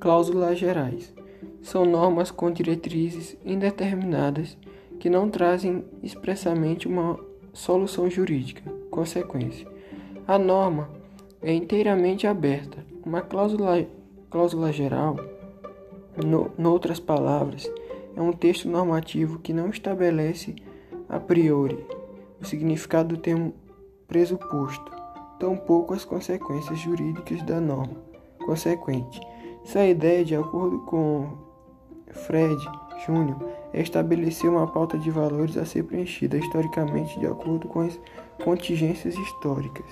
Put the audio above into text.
Cláusulas gerais são normas com diretrizes indeterminadas que não trazem expressamente uma solução jurídica. Consequência: a norma é inteiramente aberta. Uma cláusula, cláusula geral, no, noutras palavras, é um texto normativo que não estabelece a priori o significado do termo pressuposto, tampouco as consequências jurídicas da norma consequente. Essa ideia, de acordo com Fred Jr., estabelecer uma pauta de valores a ser preenchida historicamente de acordo com as contingências históricas.